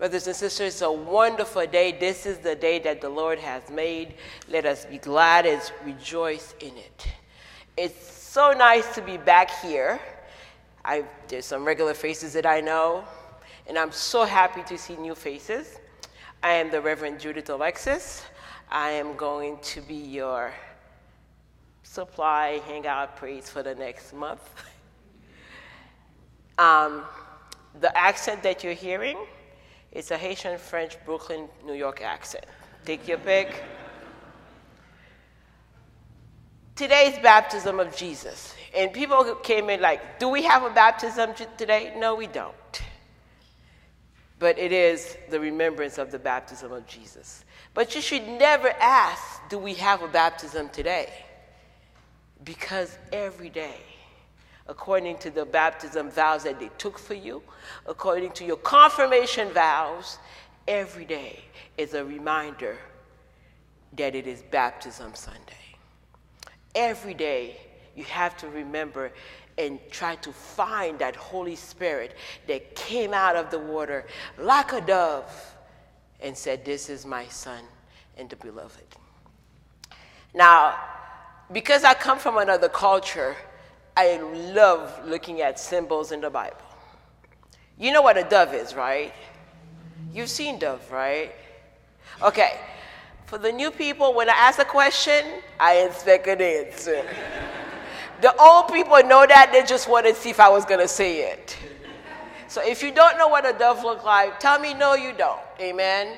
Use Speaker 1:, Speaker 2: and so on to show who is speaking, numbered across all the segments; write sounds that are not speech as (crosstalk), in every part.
Speaker 1: Brothers and sisters, it's a wonderful day. This is the day that the Lord has made. Let us be glad and rejoice in it. It's so nice to be back here. I, there's some regular faces that I know, and I'm so happy to see new faces. I am the Reverend Judith Alexis. I am going to be your supply hangout praise for the next month. (laughs) um, the accent that you're hearing it's a Haitian, French, Brooklyn, New York accent. Take your pick. Today's baptism of Jesus. And people came in like, do we have a baptism today? No, we don't. But it is the remembrance of the baptism of Jesus. But you should never ask, do we have a baptism today? Because every day according to the baptism vows that they took for you, according to your confirmation vows, every day is a reminder that it is baptism Sunday. Every day you have to remember and try to find that Holy Spirit that came out of the water like a dove and said, This is my son and the beloved. Now, because I come from another culture, I love looking at symbols in the Bible. You know what a dove is, right? You've seen dove, right? Okay. For the new people, when I ask a question, I expect an answer. the old people know that, they just want to see if I was going to say it. So if you don't know what a dove looks like, tell me no, you don't. Amen?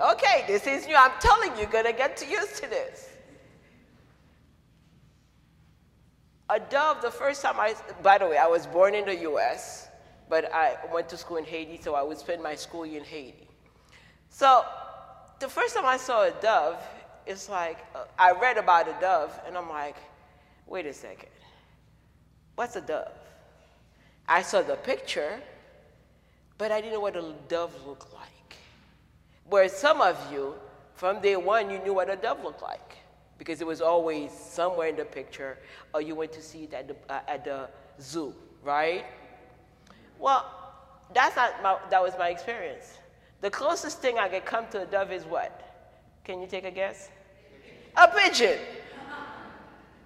Speaker 1: Okay, this is new. I'm telling you, you're going to get used to this. A dove, the first time I, by the way, I was born in the US, but I went to school in Haiti, so I would spend my school year in Haiti. So the first time I saw a dove, it's like, uh, I read about a dove, and I'm like, wait a second, what's a dove? I saw the picture, but I didn't know what a dove looked like. Whereas some of you, from day one, you knew what a dove looked like because it was always somewhere in the picture, or you went to see it at the, uh, at the zoo, right? Well, that's not my, that was my experience. The closest thing I could come to a dove is what? Can you take a guess? A pigeon.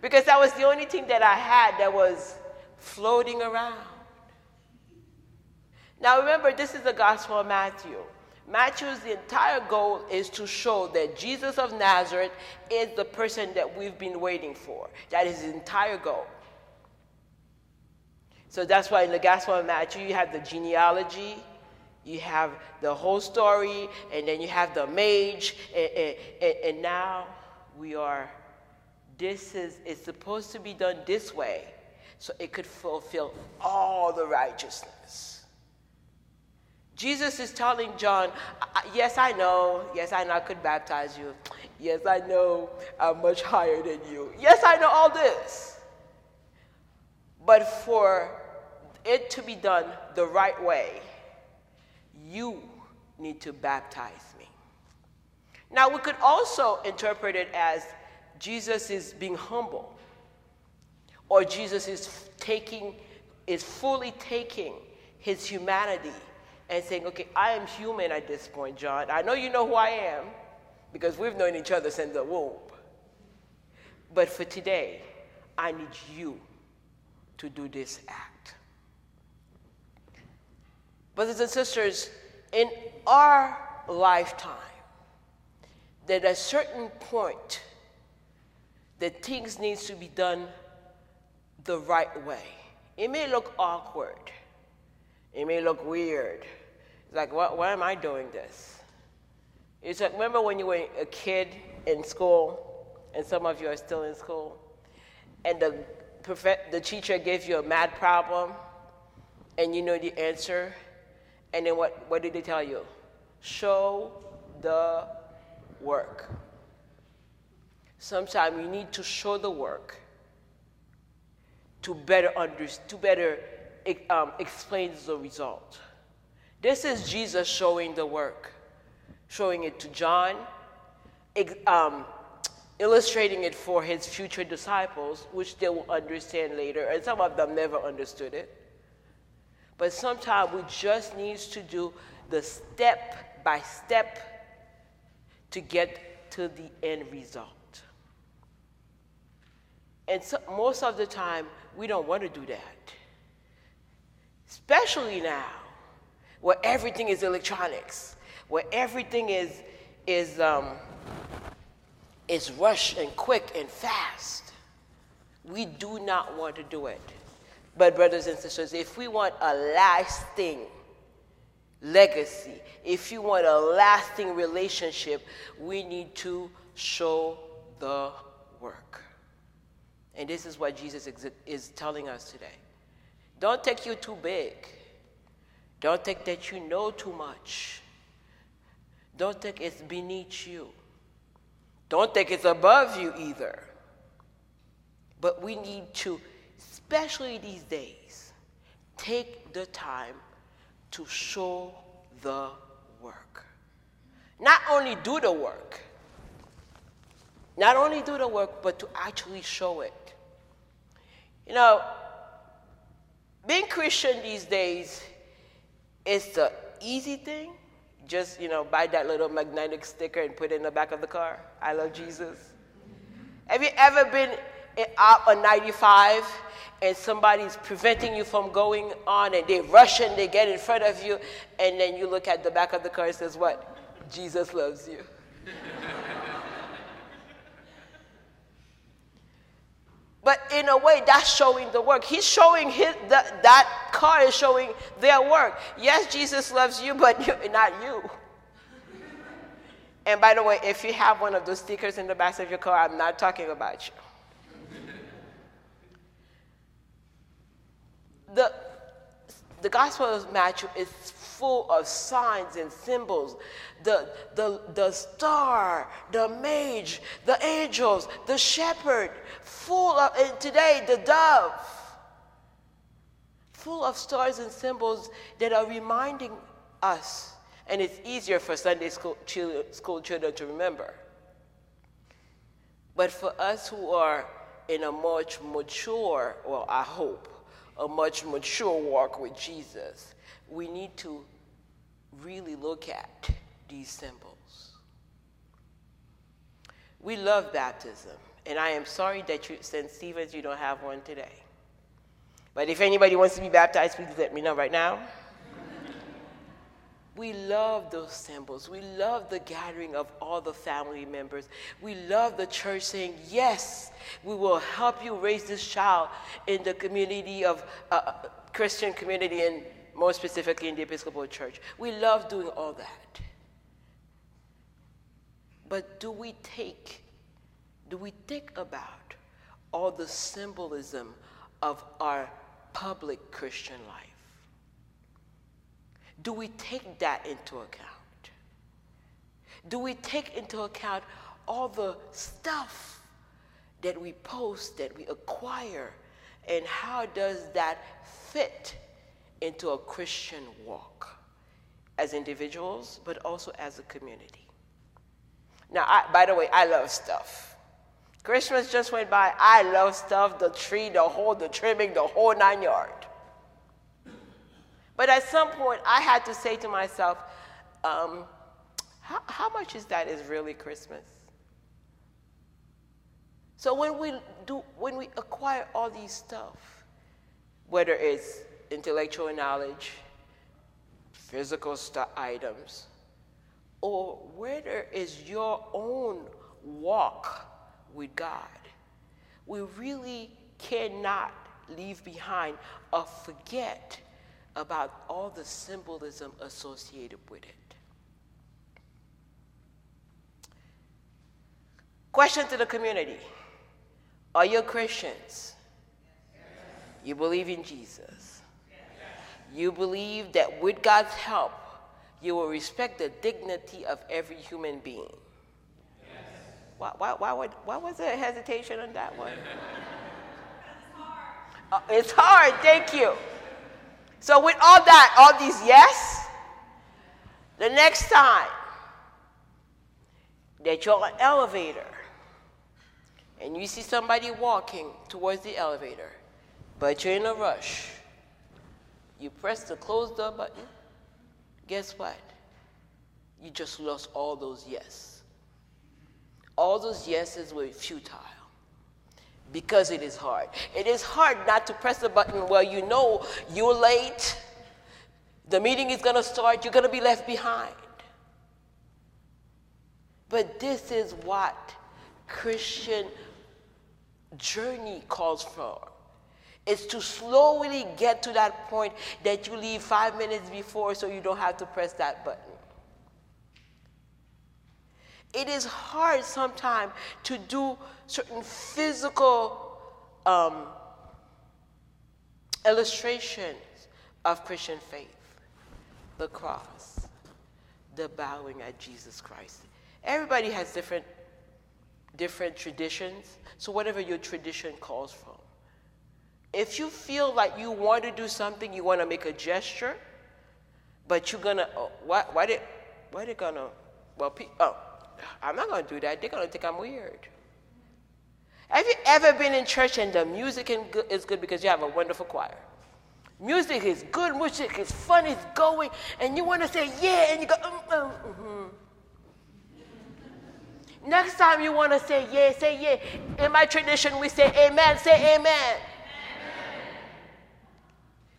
Speaker 1: Because that was the only thing that I had that was floating around. Now remember, this is the Gospel of Matthew. Matthew's entire goal is to show that Jesus of Nazareth is the person that we've been waiting for. That is his entire goal. So that's why in the Gospel of Matthew, you have the genealogy, you have the whole story, and then you have the mage, and, and, and now we are, this is, it's supposed to be done this way so it could fulfill all the righteousness. Jesus is telling John, Yes, I know. Yes, I know I could baptize you. Yes, I know I'm much higher than you. Yes, I know all this. But for it to be done the right way, you need to baptize me. Now, we could also interpret it as Jesus is being humble, or Jesus is taking, is fully taking his humanity and saying, okay, I am human at this point, John. I know you know who I am because we've known each other since the womb. But for today, I need you to do this act. Brothers and sisters, in our lifetime, that at a certain point, that things needs to be done the right way. It may look awkward. It may look weird. It's like, what, why am I doing this? It's like, remember when you were a kid in school, and some of you are still in school, and the, the teacher gave you a math problem, and you know the answer, and then what, what did they tell you? Show the work. Sometimes you need to show the work to better understand, to better um, explains the result. This is Jesus showing the work, showing it to John, um, illustrating it for his future disciples, which they will understand later, and some of them never understood it. But sometimes we just need to do the step by step to get to the end result. And so, most of the time, we don't want to do that. Especially now, where everything is electronics, where everything is, is, um, is rush and quick and fast. We do not want to do it. But, brothers and sisters, if we want a lasting legacy, if you want a lasting relationship, we need to show the work. And this is what Jesus is telling us today. Don't think you too big. Don't think that you know too much. Don't think it's beneath you. Don't think it's above you either. But we need to, especially these days, take the time to show the work. Not only do the work, not only do the work, but to actually show it. You know, being Christian these days is the easy thing. Just, you know, buy that little magnetic sticker and put it in the back of the car. I love Jesus. Have you ever been out on 95 and somebody's preventing you from going on and they rush and they get in front of you and then you look at the back of the car and says what? Jesus loves you. But in a way, that's showing the work. He's showing his, the, that car is showing their work. Yes, Jesus loves you, but you, (laughs) not you. And by the way, if you have one of those stickers in the back of your car, I'm not talking about you. the, the Gospel of Matthew is full of signs and symbols. The, the, the star, the mage, the angels, the shepherd, full of, and today, the dove, full of stars and symbols that are reminding us. And it's easier for Sunday school, school children to remember. But for us who are in a much mature, well, I hope, a much mature walk with Jesus, we need to really look at these symbols. We love baptism, and I am sorry that you, St. Stephen's, you don't have one today. But if anybody wants to be baptized, please let me know right now. We love those symbols. We love the gathering of all the family members. We love the church saying, Yes, we will help you raise this child in the community of uh, uh Christian community and more specifically in the Episcopal Church. We love doing all that. But do we take, do we think about all the symbolism of our public Christian life? Do we take that into account? Do we take into account all the stuff that we post, that we acquire, and how does that fit into a Christian walk as individuals, but also as a community. Now, I, by the way, I love stuff. Christmas just went by. I love stuff the tree, the whole, the trimming, the whole nine yard. But at some point, I had to say to myself, um, how, how much is that is really Christmas? So when we do, when we acquire all these stuff, whether it's intellectual knowledge, physical st- items, or whether it's your own walk with God, we really cannot leave behind or forget about all the symbolism associated with it. Question to the community Are you Christians? You believe in Jesus? You believe that with God's help, you will respect the dignity of every human being. Why, why, why, would, why was there hesitation on that one? It's (laughs) Uh, it's hard, thank you. So, with all that, all these yes, the next time that you're an elevator and you see somebody walking towards the elevator, but you're in a rush, You press the close door button, guess what? You just lost all those yes. All those yeses were futile because it is hard. It is hard not to press the button where you know you're late, the meeting is going to start, you're going to be left behind. But this is what Christian journey calls for. It's to slowly get to that point that you leave five minutes before so you don't have to press that button. It is hard sometimes to do certain physical um, illustrations of Christian faith the cross, the bowing at Jesus Christ. Everybody has different, different traditions, so whatever your tradition calls from. If you feel like you want to do something, you want to make a gesture, but you're gonna, oh, why, why did, why they gonna, well, oh, I'm not gonna do that. They're gonna think I'm weird. Have you ever been in church and the music is good because you have a wonderful choir? Music is good, music is fun, it's going, and you want to say yeah, and you go, mm, mm, mm-hmm. Next time you want to say yeah, say yeah. In my tradition, we say amen, say amen. amen.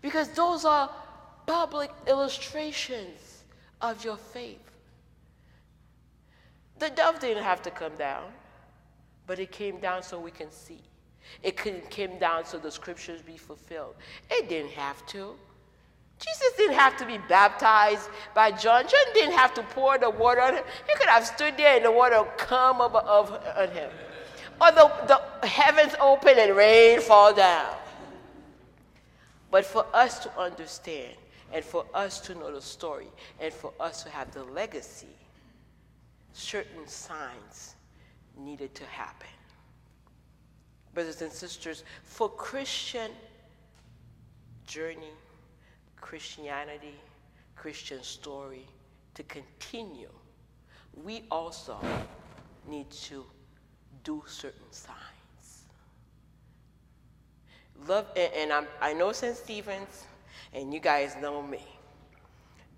Speaker 1: Because those are public illustrations of your faith. The dove didn't have to come down, but it came down so we can see. It came down so the scriptures be fulfilled. It didn't have to. Jesus didn't have to be baptized by John. John didn't have to pour the water on him. He could have stood there and the water come above on him. Or the, the heavens open and rain fall down. But for us to understand and for us to know the story and for us to have the legacy, certain signs needed to happen brothers and sisters, for Christian journey, Christianity, Christian story to continue, we also need to do certain signs. Love, and, and I'm, I know St. Stephen's, and you guys know me.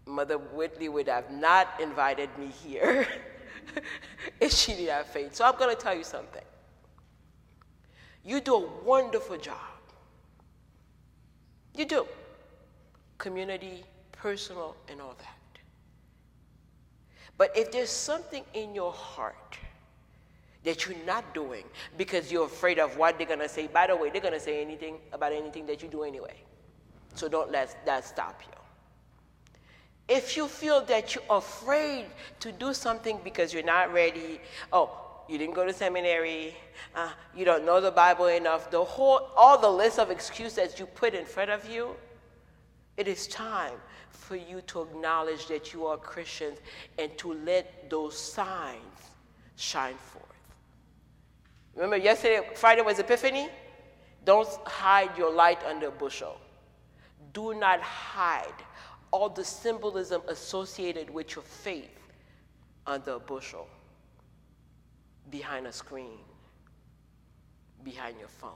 Speaker 1: Mother Whitley would have not invited me here (laughs) (laughs) if she didn't have faith. So I'm going to tell you something. You do a wonderful job. You do. Community, personal, and all that. But if there's something in your heart that you're not doing because you're afraid of what they're going to say, by the way, they're going to say anything about anything that you do anyway. So don't let that stop you. If you feel that you're afraid to do something because you're not ready, oh, you didn't go to seminary, uh, you don't know the Bible enough, the whole, all the list of excuses you put in front of you, it is time for you to acknowledge that you are Christians and to let those signs shine forth. Remember, yesterday, Friday was Epiphany? Don't hide your light under a bushel. Do not hide all the symbolism associated with your faith under a bushel behind a screen, behind your phone.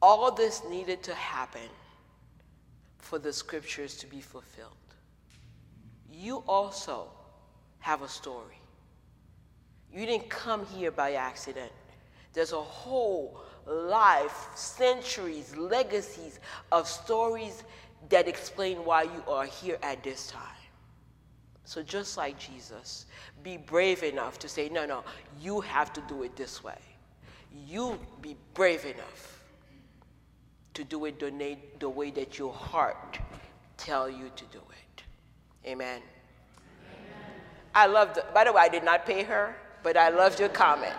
Speaker 1: All this needed to happen for the scriptures to be fulfilled. You also have a story. You didn't come here by accident. There's a whole life, centuries, legacies of stories that explain why you are here at this time. So, just like Jesus, be brave enough to say, no, no, you have to do it this way. You be brave enough to do it the way that your heart tell you to do it. Amen. Amen. I loved, by the way, I did not pay her, but I loved your comment.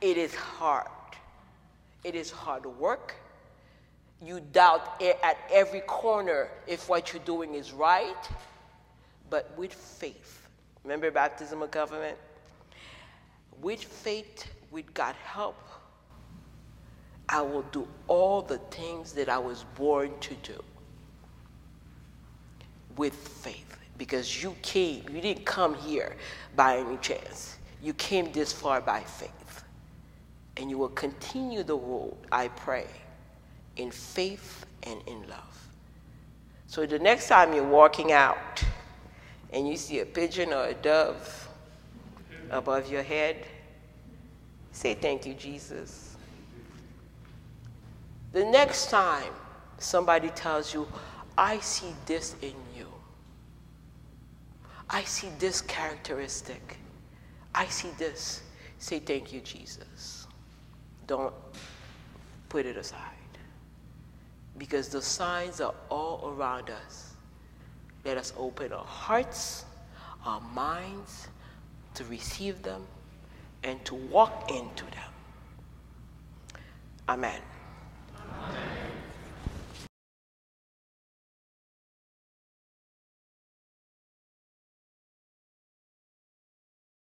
Speaker 1: It is hard. It is hard work. You doubt at every corner if what you're doing is right but with faith. Remember baptismal covenant? With faith, with God help, I will do all the things that I was born to do. With faith. Because you came, you didn't come here by any chance. You came this far by faith. And you will continue the road, I pray, in faith and in love. So the next time you're walking out and you see a pigeon or a dove above your head, say, Thank you, Jesus. The next time somebody tells you, I see this in you, I see this characteristic, I see this, say, Thank you, Jesus. Don't put it aside. Because the signs are all around us. Let us open our hearts, our minds to receive them and to walk into them. Amen.